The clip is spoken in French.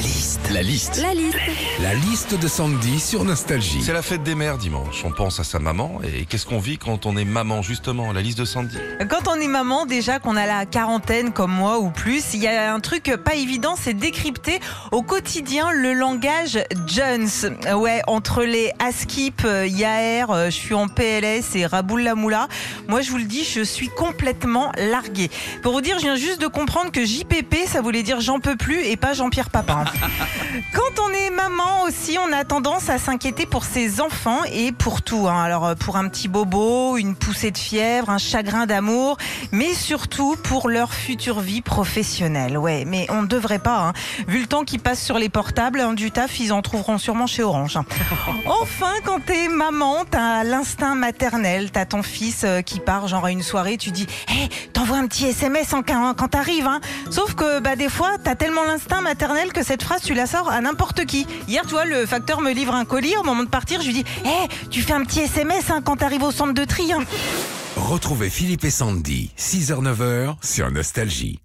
La liste. La liste. La liste. La liste de Sandy sur Nostalgie. C'est la fête des mères dimanche. On pense à sa maman. Et qu'est-ce qu'on vit quand on est maman, justement La liste de Sandy? Quand on est maman, déjà qu'on a la quarantaine comme moi ou plus, il y a un truc pas évident, c'est décrypter au quotidien le langage Jones. Ouais, entre les Askip, euh, Yaer, euh, je suis en PLS et Raboul Lamoula. Moi, je vous le dis, je suis complètement larguée. Pour vous dire, je viens juste de comprendre que JPP, ça voulait dire j'en peux plus et pas Jean-Pierre Papin. Quand on est maman aussi, on a tendance à s'inquiéter pour ses enfants et pour tout. hein. Alors euh, pour un petit bobo, une poussée de fièvre, un chagrin d'amour, mais surtout pour leur future vie professionnelle. Ouais, mais on ne devrait pas. hein. Vu le temps qui passe sur les portables, hein, du taf, ils en trouveront sûrement chez Orange. Enfin, quand t'es maman, t'as l'instinct maternel. T'as ton fils euh, qui part genre à une soirée, tu dis, hé, t'envoies un petit SMS en, quand, quand t'arrives. Sauf que bah des fois, t'as tellement l'instinct maternel que cette phrase, tu la sors à n'importe qui. Hier, tu vois, le facteur me livre un colis. Au moment de partir, je lui dis, hé, tu fais un petit SMS hein, quand t'arrives au centre de tri. hein. Retrouvez Philippe et Sandy, 6h-9h sur Nostalgie.